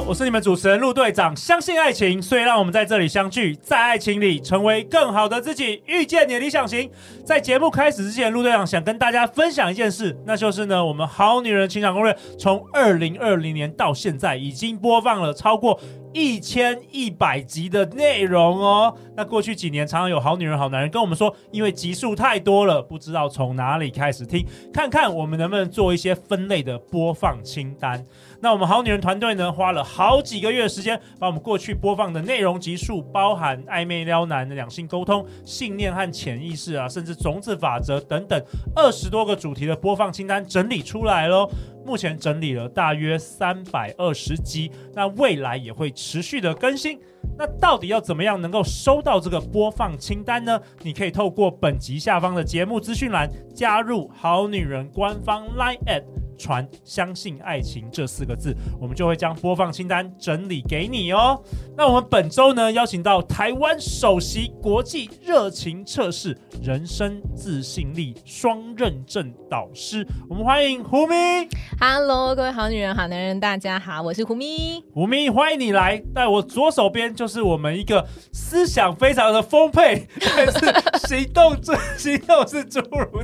我是你们主持人陆队长。相信爱情，所以让我们在这里相聚，在爱情里成为更好的自己，遇见你的理想型。在节目开始之前，陆队长想跟大家分享一件事，那就是呢，我们好女人情场攻略从二零二零年到现在，已经播放了超过一千一百集的内容哦。那过去几年，常常有好女人、好男人跟我们说，因为集数太多了，不知道从哪里开始听，看看我们能不能做一些分类的播放清单。那我们好女人团队呢，花了好几个月的时间，把我们过去播放的内容集数，包含暧昧撩男的两性沟通、信念和潜意识啊，甚至种子法则等等二十多个主题的播放清单整理出来喽。目前整理了大约三百二十集，那未来也会持续的更新。那到底要怎么样能够收到这个播放清单呢？你可以透过本集下方的节目资讯栏加入好女人官方 Line@ 传相信爱情这四个字，我们就会将播放清单整理给你哦。那我们本周呢，邀请到台湾首席国际热情测试人生自信力双认证导师，我们欢迎胡咪。Hello，各位好女人、好男人，大家好，我是胡咪。胡咪，欢迎你来。在我左手边就是我们一个思想非常的丰沛，但是行动最行动是侏儒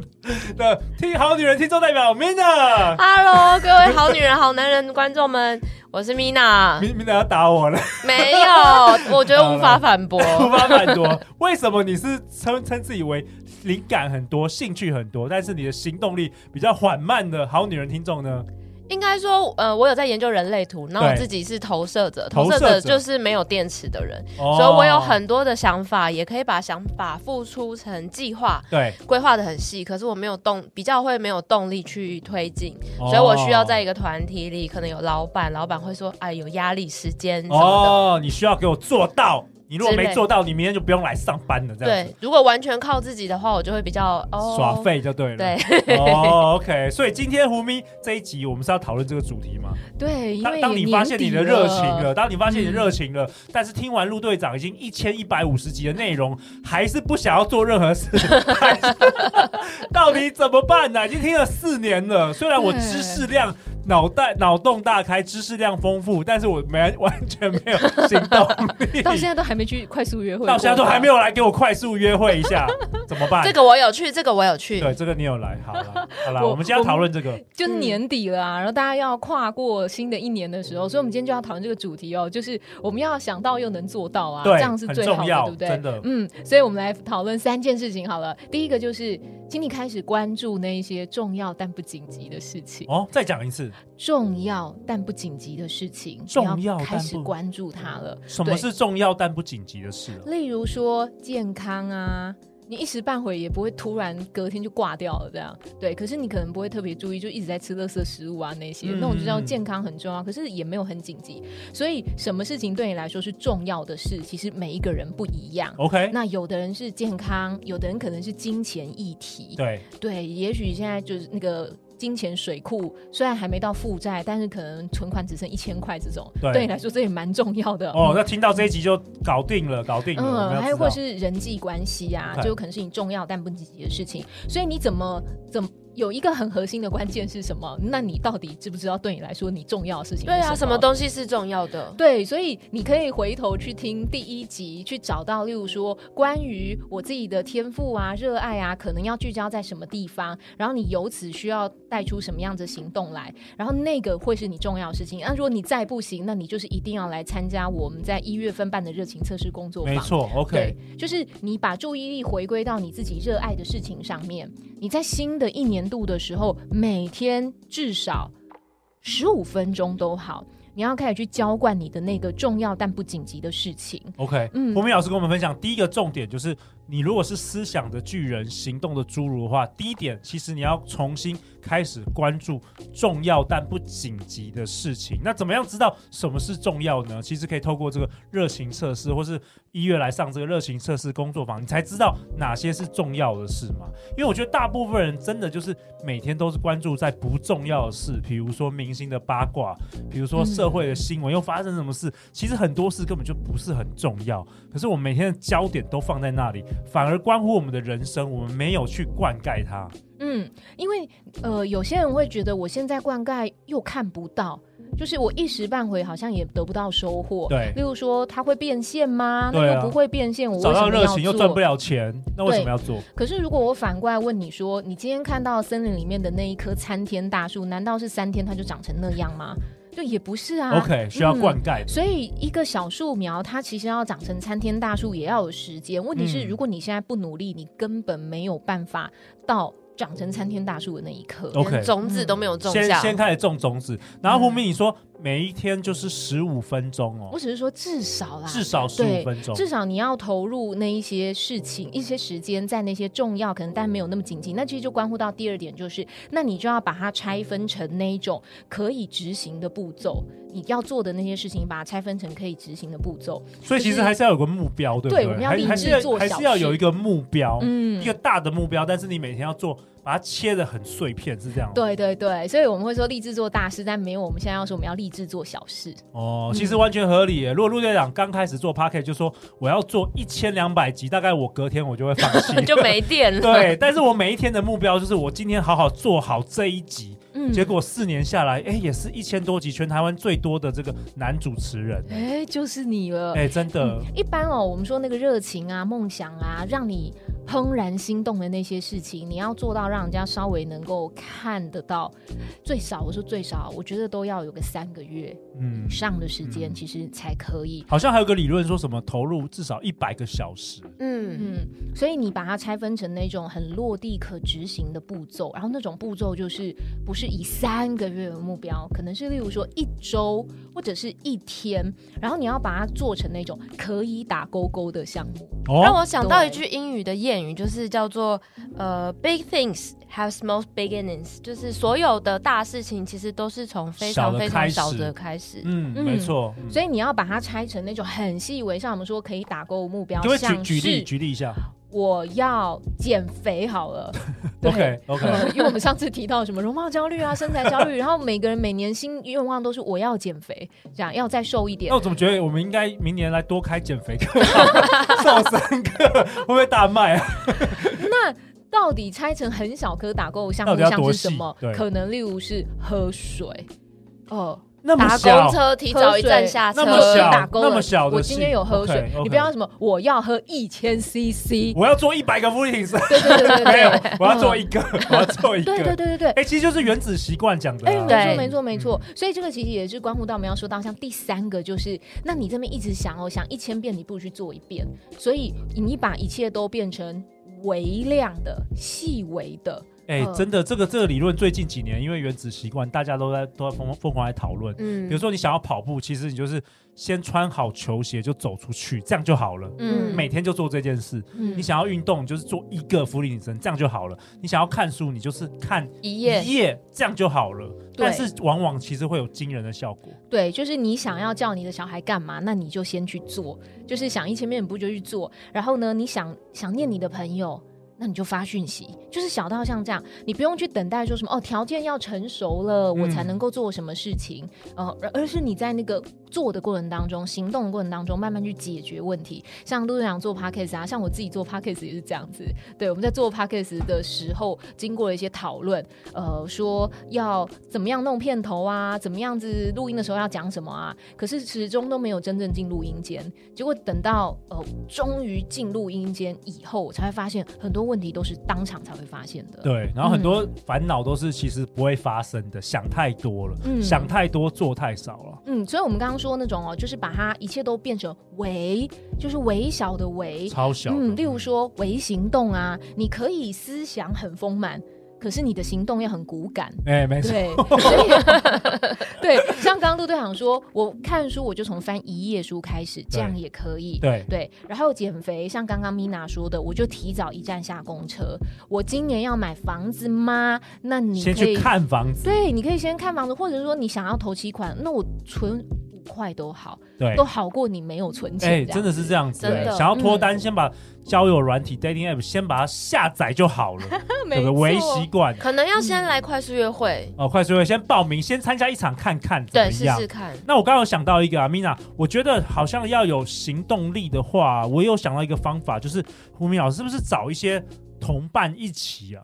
的听好女人听众代表 Mina。Hello，各位好女人、好男人观众们，我是 Mina。Mina 要打我了？没有，我觉得无法反驳，无法反驳。为什么你是称称自己为灵感很多、兴趣很多，但是你的行动力比较缓慢的好女人听众呢？应该说，呃，我有在研究人类图，那我自己是投射者，投射者。就是没有电池的人，所以我有很多的想法，也可以把想法付出成计划，对，规划的很细，可是我没有动，比较会没有动力去推进，所以我需要在一个团体里，可能有老板，老板会说，哎，有压力，时间什么的，哦，你需要给我做到。你如果没做到，你明天就不用来上班了。这样对，如果完全靠自己的话，我就会比较哦耍废就对了。对，哦，OK。所以今天胡咪这一集，我们是要讨论这个主题吗？对，因为当你发现你的热情了，当你发现你的热情了，但是听完陆队长已经一千一百五十集的内容，还是不想要做任何事，到底怎么办呢？已经听了四年了，虽然我知识量。脑袋脑洞大开，知识量丰富，但是我没完全没有行动力，到现在都还没去快速约会，到现在都还没有来给我快速约会一下，怎么办？这个我有去，这个我有去，对，这个你有来，好了，好了，我们今天要讨论这个，就年底了啊，然后大家要跨过新的一年的时候，所以我们今天就要讨论这个主题哦，就是我们要想到又能做到啊，这样是最好的，对不对？真的，嗯，所以我们来讨论三件事情好了，第一个就是，请你开始关注那一些重要但不紧急的事情。哦，再讲一次。重要但不紧急的事情，重要开始关注它了。什么是重要但不紧急的事？例如说健康啊，你一时半会也不会突然隔天就挂掉了这样。对，可是你可能不会特别注意，就一直在吃垃圾食物啊那些，嗯、那种就叫健康很重要，可是也没有很紧急。所以什么事情对你来说是重要的事？其实每一个人不一样。OK，那有的人是健康，有的人可能是金钱议题。对对，也许现在就是那个。金钱水库虽然还没到负债，但是可能存款只剩一千块，这种对，对你来说这也蛮重要的哦。那听到这一集就搞定了，搞定了。嗯，还有或是人际关系啊，就有可能是你重要但不积极的事情，所以你怎么怎么？有一个很核心的关键是什么？那你到底知不知道？对你来说，你重要的事情？对啊，什么东西是重要的？对，所以你可以回头去听第一集，去找到，例如说关于我自己的天赋啊、热爱啊，可能要聚焦在什么地方，然后你由此需要带出什么样子行动来，然后那个会是你重要的事情。那如果你再不行，那你就是一定要来参加我们在一月份办的热情测试工作坊。没错，OK，对，就是你把注意力回归到你自己热爱的事情上面。你在新的一年度的时候，每天至少十五分钟都好，你要开始去浇灌你的那个重要但不紧急的事情。OK，嗯，胡咪老师跟我们分享，第一个重点就是你如果是思想的巨人，行动的侏儒的话，第一点，其实你要重新开始关注重要但不紧急的事情。那怎么样知道什么是重要呢？其实可以透过这个热情测试，或是一月来上这个热情测试工作坊，你才知道哪些是重要的事嘛。因为我觉得大部分人真的就是每天都是关注在不重要的事，比如说明星的八卦，比如说社会的新闻又发生什么事，其实很多事根本就不是很重要。可是我们每天的焦点都放在那里。反而关乎我们的人生，我们没有去灌溉它。嗯，因为呃，有些人会觉得我现在灌溉又看不到，就是我一时半会好像也得不到收获。对，例如说它会变现吗？那又不会变现，我找到热情又赚不了钱，那为什么要做？可是如果我反过来问你说，你今天看到森林里面的那一棵参天大树，难道是三天它就长成那样吗？对，也不是啊。OK，需要灌溉。嗯，所以一个小树苗，它其实要长成参天大树，也要有时间。问题是，如果你现在不努力，你根本没有办法到。长成参天大树的那一刻，OK，种子都没有种下，先先开始种种子。然后胡明，你说每一天就是十五分钟哦，我只是说至少啦，至少十五分钟，至少你要投入那一些事情、一些时间在那些重要可能但没有那么紧急。那其实就关乎到第二点，就是那你就要把它拆分成那一种可以执行的步骤。你要做的那些事情，把它拆分成可以执行的步骤。所以其实还是要有个目标，对不对？对，我们要立志做还是要有一个目标，嗯，一个大的目标。但是你每天要做。把它切的很碎片，是这样。对对对，所以我们会说立志做大事，但没有我们现在要说我们要立志做小事。哦，其实完全合理耶。如果陆队长刚开始做 Podcast 就说我要做一千两百集，大概我隔天我就会放弃，就没电了。对，但是我每一天的目标就是我今天好好做好这一集。嗯，结果四年下来，哎，也是一千多集，全台湾最多的这个男主持人，哎，就是你了。哎，真的。嗯，一般哦，我们说那个热情啊、梦想啊，让你。怦然心动的那些事情，你要做到让人家稍微能够看得到，最少我说最少，我觉得都要有个三个月以上的时间，其实才可以。好像还有个理论说什么投入至少一百个小时。嗯嗯，所以你把它拆分成那种很落地可执行的步骤，然后那种步骤就是不是以三个月为目标，可能是例如说一周或者是一天，然后你要把它做成那种可以打勾勾的项目。哦，让我想到一句英语的谚语，就是叫做呃，big things have small beginnings，就是所有的大事情其实都是从非常非常小的开始。嗯，没错。所以你要把它拆成那种很细微，像我们说可以打勾目标，举举例举例一下。我要减肥好了，OK OK，因为我们上次提到什么容貌焦虑啊、身材焦虑，然后每个人每年新愿望都是我要减肥，这样要再瘦一点。那我怎么觉得我们应该明年来多开减肥课，瘦身课会不会大卖啊？那到底拆成很小颗打勾项目像是什么？可能例如是喝水，哦。那么小，打公车提早一站下车，那么小，打工那么小的，我今天有喝水，okay, okay. 你不要什么，我要喝一千 CC，我要做一百个俯卧撑，对对对对，没有，我要做一个，我要做一个，对对对对对，哎、欸，其实就是原子习惯讲的、啊，哎，没错没错没错，所以这个其实也是关乎到我们要说到像第三个，就是那你这边一直想哦，想一千遍，你不如去做一遍，所以你把一切都变成微量的、细微的。哎、欸，真的，这个这个理论最近几年，因为原子习惯，大家都在都在疯疯狂来讨论。嗯，比如说你想要跑步，其实你就是先穿好球鞋就走出去，这样就好了。嗯，每天就做这件事。嗯，你想要运动，就是做一个伏地挺身，这样就好了。你想要看书，你就是看一页一页，这样就好了。但是往往其实会有惊人的效果。对，就是你想要叫你的小孩干嘛，那你就先去做，就是想一千遍不就去做。然后呢，你想想念你的朋友。那你就发讯息，就是小到像这样，你不用去等待说什么哦，条件要成熟了，嗯、我才能够做什么事情，呃，而是你在那个做的过程当中，行动的过程当中，慢慢去解决问题。像陆队长做 Podcast 啊，像我自己做 Podcast 也是这样子。对，我们在做 Podcast 的时候，经过了一些讨论，呃，说要怎么样弄片头啊，怎么样子录音的时候要讲什么啊，可是始终都没有真正进录音间。结果等到呃，终于进录音间以后，我才会发现很多问题都是当场才会发现的，对，然后很多烦恼都是其实不会发生的，嗯、想太多了，嗯，想太多做太少了，嗯，所以我们刚刚说那种哦，就是把它一切都变成微，就是微小的微，超小，嗯，例如说微行动啊，你可以思想很丰满。可是你的行动要很骨感。哎，没错。对，所以 对，像刚刚陆队长说，我看书我就从翻一页书开始，这样也可以。对对，然后减肥，像刚刚 Mina 说的，我就提早一站下公车。我今年要买房子吗？那你可以先去看房子。对，你可以先看房子，或者说你想要投期款，那我存。快都好，对，都好过你没有存钱。哎，真的是这样子。想要脱单，先把交友软体 dating app 先把它下载就好了，有个微习惯。可能要先来快速约会哦，快速约会先报名，先参加一场看看怎么样？对，试试看。那我刚刚有想到一个啊，Mina，我觉得好像要有行动力的话，我有想到一个方法，就是胡明老师是不是找一些同伴一起啊？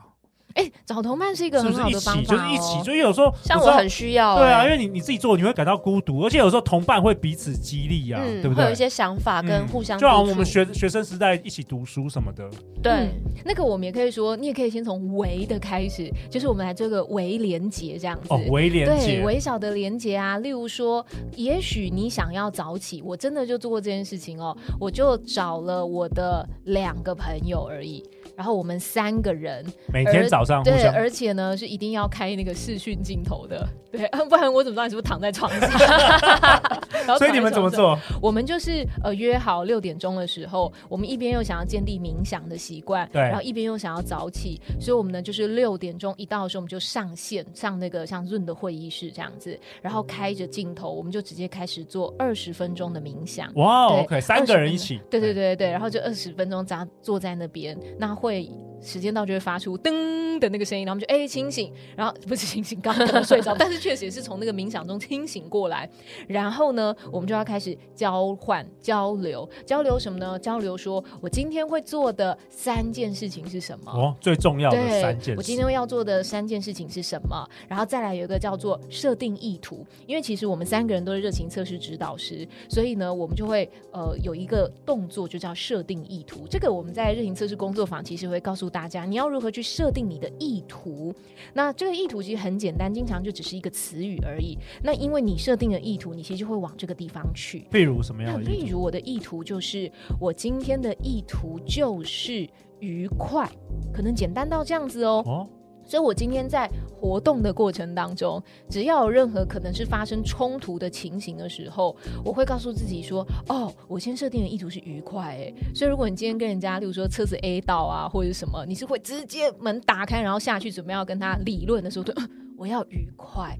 哎，找同伴是一个很好的方法，就是一起，所以有时候像我很需要，对啊，因为你你自己做，你会感到孤独，而且有时候同伴会彼此激励啊，对不对？会有一些想法跟互相，就好像我们学学生时代一起读书什么的。对，那个我们也可以说，你也可以先从微的开始，就是我们来做个微连结这样子。哦，微连结，对，微小的连结啊，例如说，也许你想要早起，我真的就做过这件事情哦，我就找了我的两个朋友而已。然后我们三个人每天早上对，而且呢是一定要开那个视讯镜头的，对，不然我怎么知道你是不是 躺在床上？所以你们怎么做？我们就是呃约好六点钟的时候，我们一边又想要建立冥想的习惯，对，然后一边又想要早起，所以我们呢就是六点钟一到的时候，我们就上线上那个像 Zoom 的会议室这样子，然后开着镜头，我们就直接开始做二十分钟的冥想。哇，OK，三个人一起，对对对对，然后就二十分钟扎坐在那边，那会。会时间到就会发出噔的那个声音，然后我们就哎清醒，然后不是清醒，刚刚睡着，但是确实也是从那个冥想中清醒过来。然后呢，我们就要开始交换交流，交流什么呢？交流说我今天会做的三件事情是什么？哦，最重要的三件事。我今天要做的三件事情是什么？然后再来有一个叫做设定意图，因为其实我们三个人都是热情测试指导师，所以呢，我们就会呃有一个动作就叫设定意图。这个我们在热情测试工作坊其实。会告诉大家你要如何去设定你的意图。那这个意图其实很简单，经常就只是一个词语而已。那因为你设定的意图，你其实就会往这个地方去。譬如什么样的？例如我的意图就是，我今天的意图就是愉快，可能简单到这样子哦。哦所以，我今天在活动的过程当中，只要有任何可能是发生冲突的情形的时候，我会告诉自己说：“哦，我先设定的意图是愉快。”哎，所以如果你今天跟人家，例如说车子 A 到啊，或者什么，你是会直接门打开，然后下去准备要跟他理论的时候，对，我要愉快。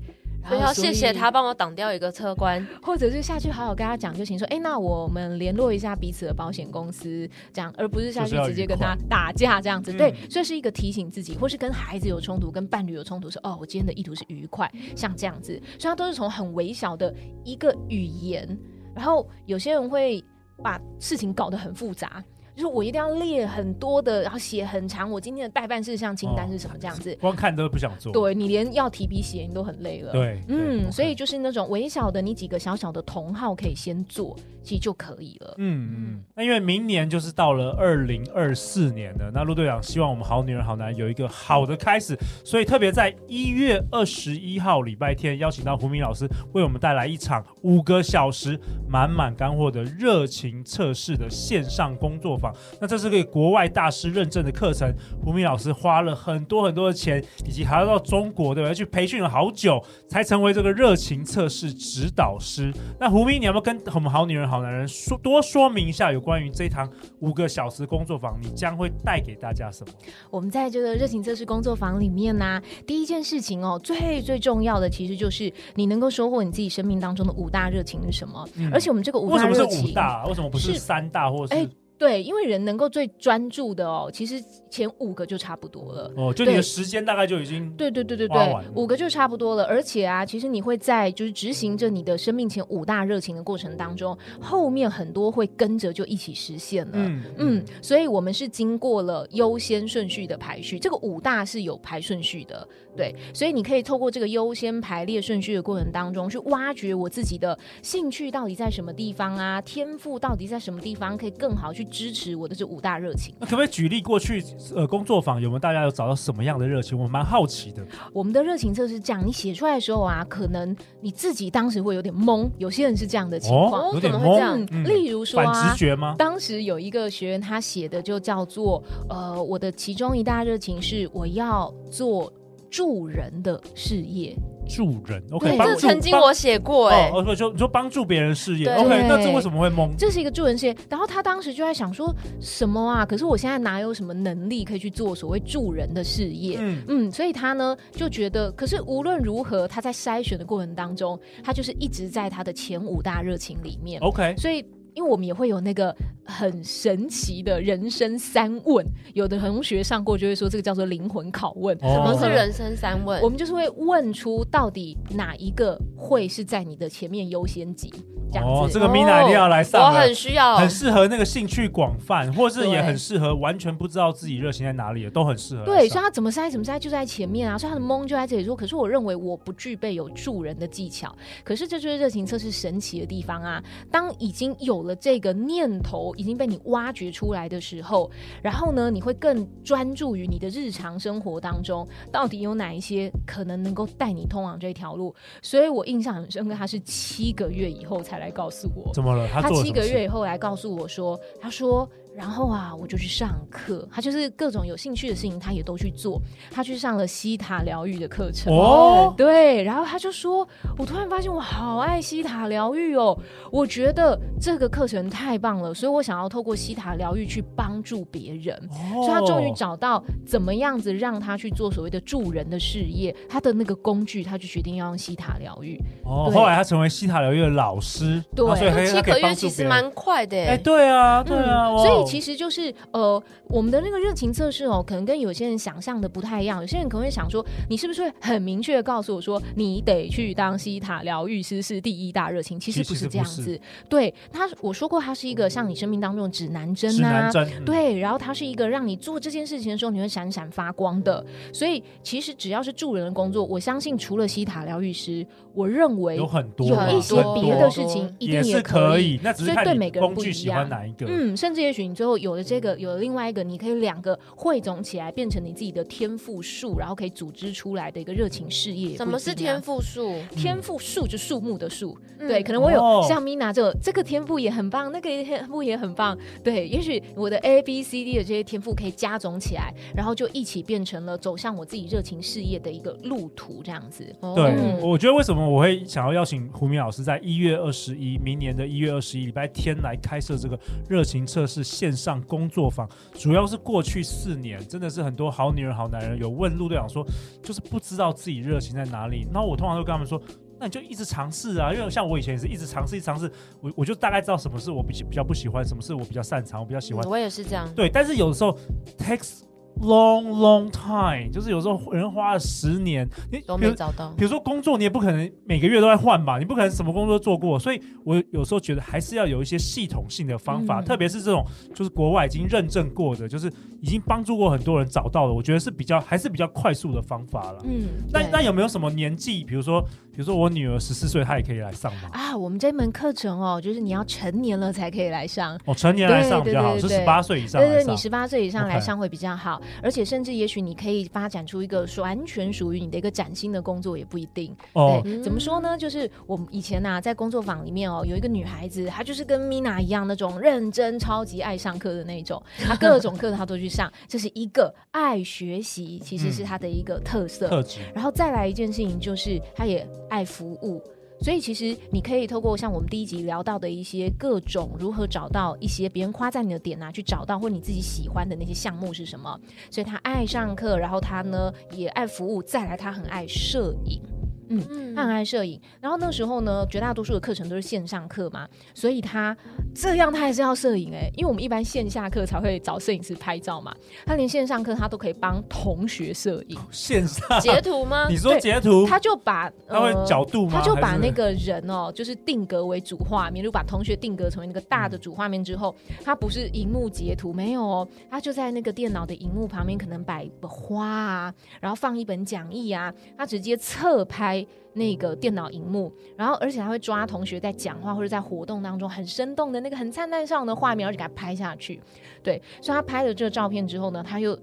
所以要谢谢他帮我挡掉一个车关，或者是下去好好跟他讲就行。说，哎、欸，那我们联络一下彼此的保险公司，这样，而不是下去直接跟他打架这样子。对，这是一个提醒自己，或是跟孩子有冲突、跟伴侣有冲突，说，哦，我今天的意图是愉快，像这样子。所以他都是从很微小的一个语言，然后有些人会把事情搞得很复杂。就是我一定要列很多的，然后写很长。我今天的待办事项清单是什么？这样子，光看都不想做。对，你连要提笔写，你都很累了。对，嗯，所以就是那种微小的，你几个小小的同号可以先做。其实就可以了。嗯嗯，那因为明年就是到了二零二四年了，那陆队长希望我们好女人好男人有一个好的开始，所以特别在一月二十一号礼拜天邀请到胡明老师为我们带来一场五个小时满满干货的热情测试的线上工作坊。那这是给国外大师认证的课程，胡明老师花了很多很多的钱，以及还要到中国对吧？去培训了好久才成为这个热情测试指导师。那胡明，你要不要跟我们好女人好男人说多说明一下有关于这堂五个小时工作坊，你将会带给大家什么？我们在这个热情测试工作坊里面呢、啊，第一件事情哦，最最重要的其实就是你能够收获你自己生命当中的五大热情是什么？嗯、而且我们这个五大热情，为什么是五大、啊？为什么不是三大？或是？欸对，因为人能够最专注的哦，其实前五个就差不多了。哦，就你的时间大概就已经对对对对对，五个就差不多了。而且啊，其实你会在就是执行着你的生命前五大热情的过程当中，后面很多会跟着就一起实现了。嗯嗯，所以我们是经过了优先顺序的排序，这个五大是有排顺序的。对，所以你可以透过这个优先排列顺序的过程当中，去挖掘我自己的兴趣到底在什么地方啊，天赋到底在什么地方，可以更好去。支持我的这五大热情。那可不可以举例过去呃工作坊有没有大家有找到什么样的热情？我蛮好奇的。我们的热情测试这样，你写出来的时候啊，可能你自己当时会有点懵，有些人是这样的情况，哦、有点懵。嗯嗯、例如说啊，反直觉吗？当时有一个学员他写的就叫做呃，我的其中一大热情是我要做助人的事业。助人，OK，这曾经我写过哎、欸，哦，就就帮助别人事业，OK，那这为什么会懵？这是一个助人事业，然后他当时就在想说什么啊？可是我现在哪有什么能力可以去做所谓助人的事业？嗯嗯，所以他呢就觉得，可是无论如何，他在筛选的过程当中，他就是一直在他的前五大热情里面，OK，所以。因为我们也会有那个很神奇的人生三问，有的同学上过就会说这个叫做灵魂拷问。什么是人生三问？我们就是会问出到底哪一个会是在你的前面优先级。这样子哦，这个 Mina 一定要来上，我很需要，很适合那个兴趣广泛，或是也很适合完全不知道自己热情在哪里的，都很适合。对，所以他怎么塞怎么塞就在前面啊，所以他的懵就在这里说。可是我认为我不具备有助人的技巧，可是这就是热情测试神奇的地方啊！当已经有了这个念头已经被你挖掘出来的时候，然后呢，你会更专注于你的日常生活当中，到底有哪一些可能能够带你通往这条路。所以我印象很深刻，他是七个月以后才。来告诉我怎么了？他，他七个月以后来告诉我说，他说。然后啊，我就去上课。他就是各种有兴趣的事情，他也都去做。他去上了西塔疗愈的课程。哦，对。然后他就说：“我突然发现我好爱西塔疗愈哦，我觉得这个课程太棒了，所以我想要透过西塔疗愈去帮助别人。哦”所以他终于找到怎么样子让他去做所谓的助人的事业。他的那个工具，他就决定要用西塔疗愈。哦，后来他成为西塔疗愈的老师。对，所以七个月其实蛮快的。哎，对啊，对啊，嗯、所以。其实就是呃，我们的那个热情测试哦，可能跟有些人想象的不太一样。有些人可能会想说，你是不是会很明确的告诉我说，你得去当西塔疗愈师是第一大热情？其实不是这样子。对他，我说过，他是一个像你生命当中的指南针呐、对，然后他是一个让你做这件事情的时候你会闪闪发光的。所以其实只要是助人的工作，我相信除了西塔疗愈师，我认为有很多有一些别的事情一定也可以。那只是看对每个人不一样。嗯，甚至也许你最后有了这个，有了另外一个，你可以两个汇总起来，变成你自己的天赋树，然后可以组织出来的一个热情事业。什么是天赋树？天赋树就树木的树。嗯、对，可能我有像 Mina 这个这个天赋也很棒，那个天赋也很棒。对，也许我的 A B C D 的这些天赋可以加总起来，然后就一起变成了走向我自己热情事业的一个路途，这样子。对，嗯、我觉得为什么我会想要邀请胡明老师在一月二十一，明年的一月二十一礼拜天来开设这个热情测试线上工作坊，主要是过去四年真的是很多好女人、好男人有问陆队长说，就是不知道自己热情在哪里。然后我通常都跟他们说，那你就一直尝试啊，因为像我以前也是一直尝试、一直尝试，我我就大概知道什么是我比比较不喜欢，什么是我比较擅长，我比较喜欢。我也是这样。对，但是有的时候 takes long long time，就是有时候人花了十年，你都没找到。比如说工作，你也不可能每个月都在换吧，你不可能什么工作都做过。所以我有时候觉得还是要有一些系统性的方法，嗯、特别是这种就是国外已经认证过的，就是已经帮助过很多人找到了，我觉得是比较还是比较快速的方法了。嗯，那那有没有什么年纪？比如说，比如说我女儿十四岁，她也可以来上吗？啊，我们这门课程哦，就是你要成年了才可以来上。哦，成年来上比较好，是十八岁以上。对对，你十八岁以上来上会比较好，Okay. 而且甚至也。许你可以发展出一个完全属于你的一个崭新的工作，也不一定。哦，对，怎么说呢？就是我们以前呐，在工作坊里面哦，有一个女孩子，她就是跟 Mina 一样那种认真、超级爱上课的那种，她各种课她都去上，这是一个爱学习，其实是她的一个特色。特质。然后再来一件事情，就是她也爱服务。所以其实你可以透过像我们第一集聊到的一些各种如何找到一些别人夸赞你的点啊，去找到或你自己喜欢的那些项目是什么。所以他爱上课，然后他呢也爱服务，再来他很爱摄影。嗯，他很爱摄影，然后那时候呢，绝大多数的课程都是线上课嘛，所以他这样他还是要摄影哎、欸，因为我们一般线下课才会找摄影师拍照嘛，他连线上课他都可以帮同学摄影，线上截图吗？你说截图，他就把他会角度吗？他就把那个人哦，就是定格为主画面，就把同学定格成为那个大的主画面之后，他不是荧幕截图，没有哦，他就在那个电脑的荧幕旁边可能摆个花啊，然后放一本讲义啊，他直接侧拍。那个电脑荧幕，然后而且他会抓同学在讲话或者在活动当中很生动的那个很灿烂上的画面，而且给他拍下去。对，所以他拍了这个照片之后呢，他又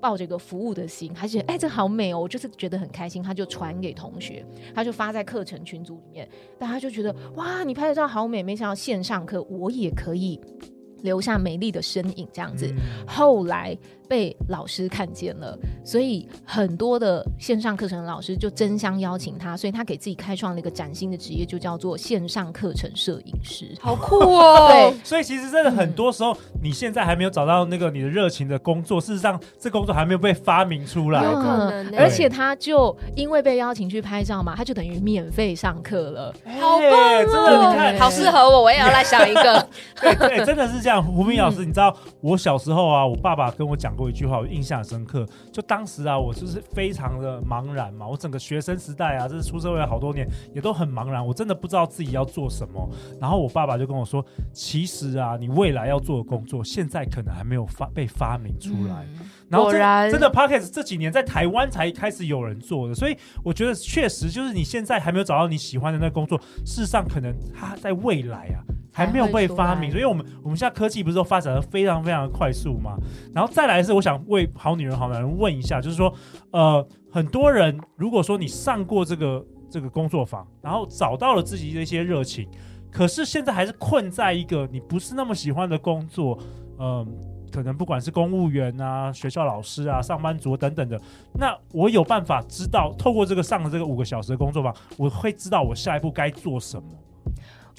抱着一个服务的心，他觉得哎，这好美哦，我就是觉得很开心，他就传给同学，他就发在课程群组里面，大家就觉得哇，你拍的照好美，没想到线上课我也可以留下美丽的身影，这样子，嗯、后来。被老师看见了，所以很多的线上课程的老师就争相邀请他，所以他给自己开创了一个崭新的职业，就叫做线上课程摄影师，好酷哦！对，所以其实真的很多时候，你现在还没有找到那个你的热情的工作，事实上这工作还没有被发明出来，有可能、欸。而且他就因为被邀请去拍照嘛，他就等于免费上课了，好棒、哦！真的，你看，好适合我，我也要来想一个。对对，真的是这样。胡明老师，你知道我小时候啊，我爸爸跟我讲过一句话，我印象很深刻。就当时啊，我就是非常的茫然嘛。我整个学生时代啊，这是出社会好多年，也都很茫然。我真的不知道自己要做什么。然后我爸爸就跟我说：“其实啊，你未来要做的工作，现在可能还没有发被发明出来。嗯”然后真的 Podcast 这几年在台湾才开始有人做的，所以我觉得确实就是你现在还没有找到你喜欢的那个工作，事实上可能它在未来啊。还没有被发明，所以我们我们现在科技不是都发展的非常非常的快速吗？然后再来是，我想为好女人好男人问一下，就是说，呃，很多人如果说你上过这个这个工作坊，然后找到了自己的一些热情，可是现在还是困在一个你不是那么喜欢的工作，嗯、呃，可能不管是公务员啊、学校老师啊、上班族等等的，那我有办法知道，透过这个上了这个五个小时的工作坊，我会知道我下一步该做什么。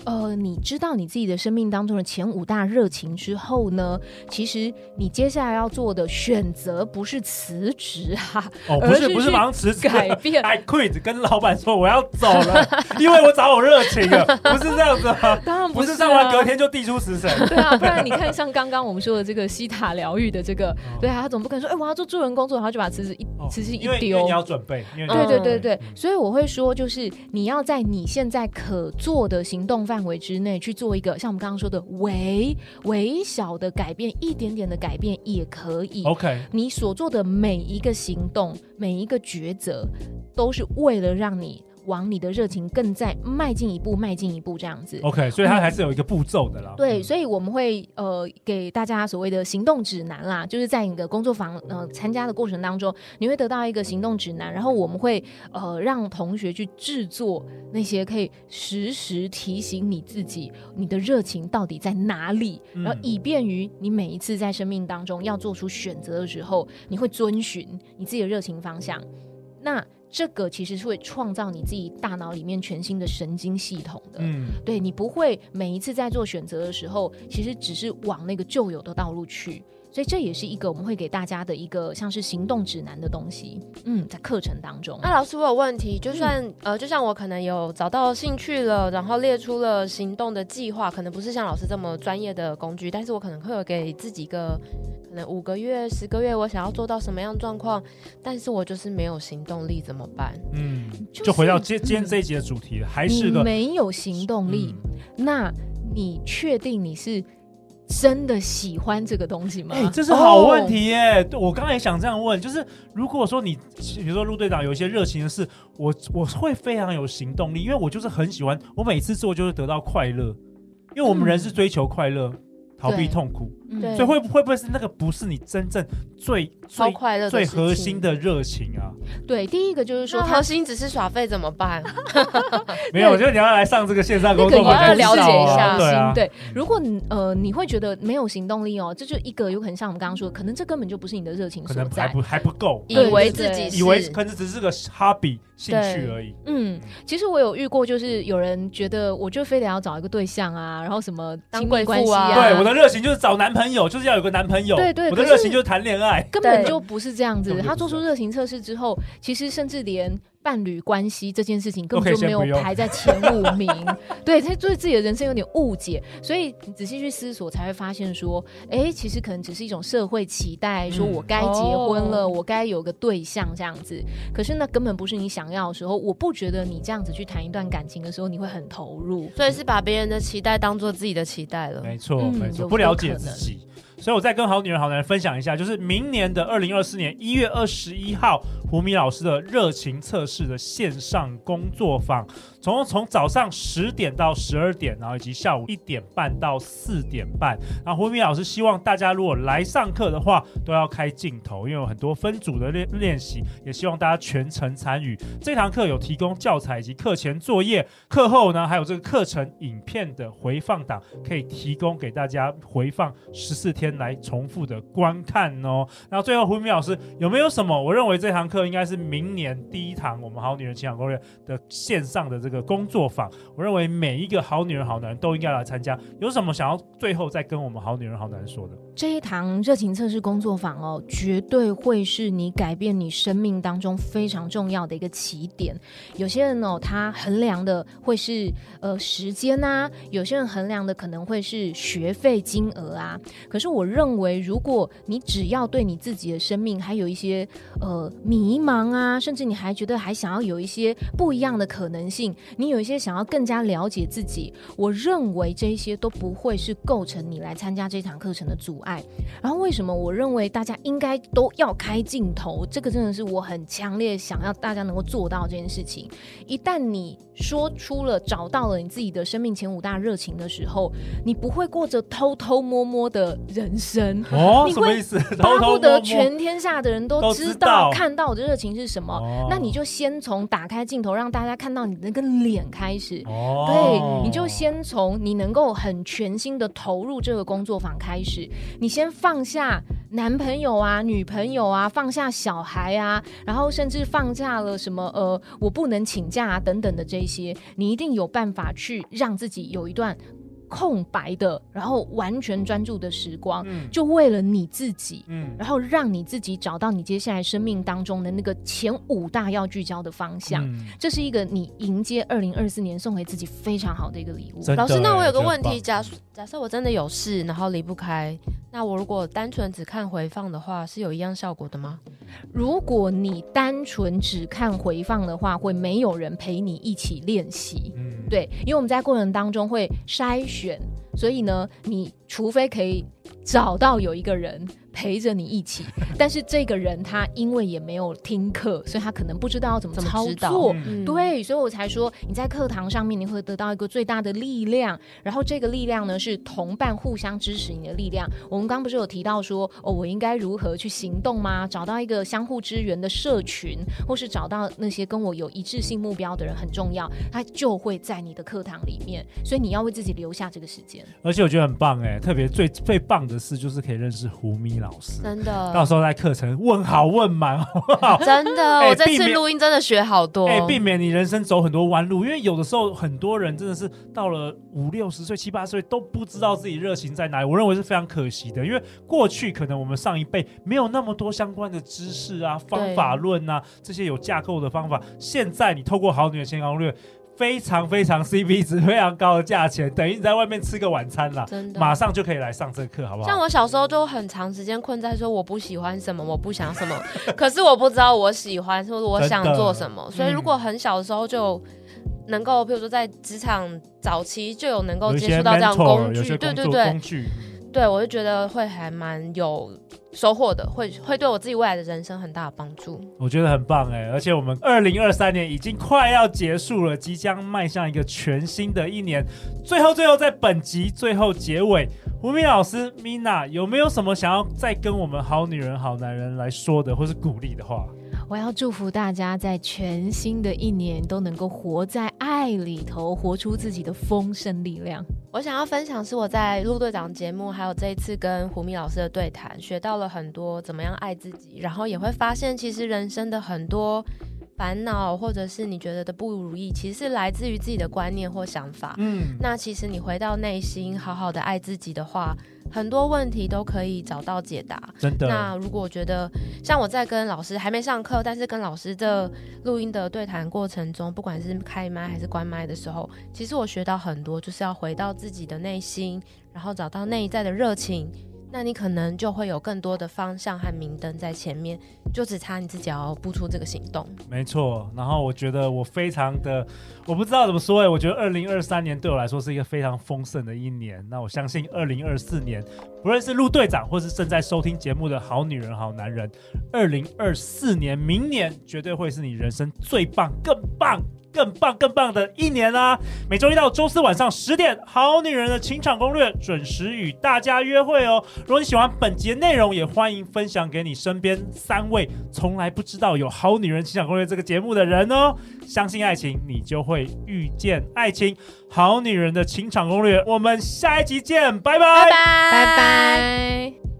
呃，你知道你自己的生命当中的前五大热情之后呢，其实你接下来要做的选择不是辞职哈，哦，不是不是马上辞职，改变，I quit，跟老板说我要走了，因为我找我热情了，不是这样子吗？当然不是，不是上完隔天就递出辞呈，对啊，不然你看像刚刚我们说的这个西塔疗愈的这个，对啊，他总不可能说，哎，我要做助人工作，然后就把辞职一辞职一丢，因为你要准备，因为对对对对，所以我会说，就是你要在你现在可做的行动范围之内去做一个像我们刚刚说的微微小的改变，一点点的改变也可以。OK，你所做的每一个行动，每一个抉择，都是为了让你。往你的热情更再迈进一步，迈进一步这样子。OK，所以它还是有一个步骤的啦。嗯、对，所以我们会呃给大家所谓的行动指南啦，就是在你的工作坊呃参加的过程当中，你会得到一个行动指南，然后我们会呃让同学去制作那些可以实时提醒你自己你的热情到底在哪里，然后以便于你每一次在生命当中要做出选择的时候，你会遵循你自己的热情方向。那这个其实是会创造你自己大脑里面全新的神经系统的，嗯，对，你不会每一次在做选择的时候，其实只是往那个旧有的道路去。所以这也是一个我们会给大家的一个像是行动指南的东西，嗯，在课程当中。那老师，我有问题，就算、嗯、呃，就像我可能有找到兴趣了，然后列出了行动的计划，可能不是像老师这么专业的工具，但是我可能会有给自己一个可能五个月、十个月，我想要做到什么样状况，但是我就是没有行动力，怎么办？嗯，就回到今今天这一集的主题了，还是个没有行动力。嗯、那你确定你是？真的喜欢这个东西吗？哎、欸，这是好问题耶！对、oh. 我刚才也想这样问，就是如果说你，比如说陆队长有一些热情的事，我我会非常有行动力，因为我就是很喜欢，我每次做就是得到快乐，因为我们人是追求快乐。嗯逃避痛苦，对所以会会不会是那个不是你真正最最快乐、最核心的热情啊？对，第一个就是说，核心只是耍废怎么办？没有，我觉得你要来上这个线上工作 坊，要了解一下。对啊，对。如果你呃你会觉得没有行动力哦，这就一个有可能像我们刚刚说的，可能这根本就不是你的热情所在，可能还不还不够，以为自己以为可能只是个 hobby 兴趣而已。嗯，其实我有遇过，就是有人觉得我就非得要找一个对象啊，然后什么亲密关系啊，对我的。热情就是找男朋友，就是要有个男朋友。对对，我的热情就是谈恋爱，根本就不是这样子。他做出热情测试之后，其实甚至连伴侣关系这件事情根本就没有排在前五名。对，他对自己的人生有点误解，所以你仔细去思索，才会发现说，哎、欸，其实可能只是一种社会期待，说我该结婚了，嗯、我该有个对象这样子。可是那根本不是你想要的时候。我不觉得你这样子去谈一段感情的时候，你会很投入。所以是把别人的期待当做自己的期待了。没错，没错，不了解自己。所以我再跟好女人好男人分享一下，就是明年的二零二四年一月二十一号，胡米老师的热情测试的线上工作坊。从从早上十点到十二点，然后以及下午一点半到四点半。然后胡米老师希望大家如果来上课的话，都要开镜头，因为有很多分组的练练习，也希望大家全程参与。这堂课有提供教材以及课前作业，课后呢还有这个课程影片的回放档，可以提供给大家回放十四天来重复的观看哦。然后最后胡明老师有没有什么？我认为这堂课应该是明年第一堂我们好女人情感攻略的线上的这个。工作坊，我认为每一个好女人、好男人都应该来参加。有什么想要最后再跟我们好女人、好男人说的？这一堂热情测试工作坊哦，绝对会是你改变你生命当中非常重要的一个起点。有些人哦，他衡量的会是呃时间啊；有些人衡量的可能会是学费金额啊。可是我我认为，如果你只要对你自己的生命还有一些呃迷茫啊，甚至你还觉得还想要有一些不一样的可能性。你有一些想要更加了解自己，我认为这些都不会是构成你来参加这场课程的阻碍。然后为什么我认为大家应该都要开镜头？这个真的是我很强烈想要大家能够做到这件事情。一旦你说出了找到了你自己的生命前五大热情的时候，你不会过着偷偷摸摸的人生。哦，什么意思？巴不得全天下的人都知道看到我的热情是什么。哦，那你就先从打开镜头让大家看到你那个。脸开始，哦、对，你就先从你能够很全心的投入这个工作坊开始。你先放下男朋友啊、女朋友啊，放下小孩啊，然后甚至放下了什么呃，我不能请假啊等等的这些，你一定有办法去让自己有一段。空白的，然后完全专注的时光，嗯、就为了你自己，嗯，然后让你自己找到你接下来生命当中的那个前五大要聚焦的方向。嗯、这是一个你迎接二零二四年送给自己非常好的一个礼物。老师，那我有个问题，假假设我真的有事，然后离不开，那我如果单纯只看回放的话，是有一样效果的吗？如果你单纯只看回放的话，会没有人陪你一起练习。嗯对，因为我们在过程当中会筛选，所以呢，你除非可以找到有一个人。陪着你一起，但是这个人他因为也没有听课，所以他可能不知道要怎么操作。嗯、对，所以我才说你在课堂上面你会得到一个最大的力量，然后这个力量呢是同伴互相支持你的力量。我们刚不是有提到说哦，我应该如何去行动吗？找到一个相互支援的社群，或是找到那些跟我有一致性目标的人很重要，他就会在你的课堂里面。所以你要为自己留下这个时间。而且我觉得很棒哎，特别最最棒的事就是可以认识胡咪。老师真的，到时候在课程问好问满，好不好？真的，欸、我这次录音真的学好多，哎、欸，避免你人生走很多弯路。因为有的时候很多人真的是到了五六十岁、七八十岁都不知道自己热情在哪里，我认为是非常可惜的。因为过去可能我们上一辈没有那么多相关的知识啊、方法论啊这些有架构的方法，现在你透过好女人情场攻略。非常非常 CP 值非常高的价钱，等于你在外面吃个晚餐啦，真的，马上就可以来上这个课，好不好？像我小时候就很长时间困在说我不喜欢什么，我不想什么，可是我不知道我喜欢或者我想做什么，所以如果很小的时候就能够，比如说在职场早期就有能够接触到这样工具，对对对，工具，对我就觉得会还蛮有。收获的会会对我自己未来的人生很大的帮助，我觉得很棒哎！而且我们二零二三年已经快要结束了，即将迈向一个全新的一年。最后，最后在本集最后结尾，胡明老师 Mina 有没有什么想要再跟我们好女人好男人来说的，或是鼓励的话？我要祝福大家在全新的一年都能够活在爱里头，活出自己的丰盛力量。我想要分享是我在陆队长节目，还有这一次跟胡米老师的对谈，学到了很多怎么样爱自己，然后也会发现其实人生的很多烦恼，或者是你觉得的不如意，其实是来自于自己的观念或想法。嗯，那其实你回到内心，好好的爱自己的话。很多问题都可以找到解答，真的。那如果觉得像我在跟老师还没上课，但是跟老师的录音的对谈过程中，不管是开麦还是关麦的时候，其实我学到很多，就是要回到自己的内心，然后找到内在的热情，那你可能就会有更多的方向和明灯在前面，就只差你自己要步出这个行动。没错，然后我觉得我非常的，我不知道怎么说哎，我觉得二零二三年对我来说是一个非常丰盛的一年。那我相信二零二四年，不论是陆队长或是正在收听节目的好女人、好男人，二零二四年明年绝对会是你人生最棒、更棒。更棒、更棒的一年啊！每周一到周四晚上十点，《好女人的情场攻略》准时与大家约会哦。如果你喜欢本节内容，也欢迎分享给你身边三位从来不知道有《好女人情场攻略》这个节目的人哦。相信爱情，你就会遇见爱情。《好女人的情场攻略》，我们下一集见，拜，拜拜，拜拜。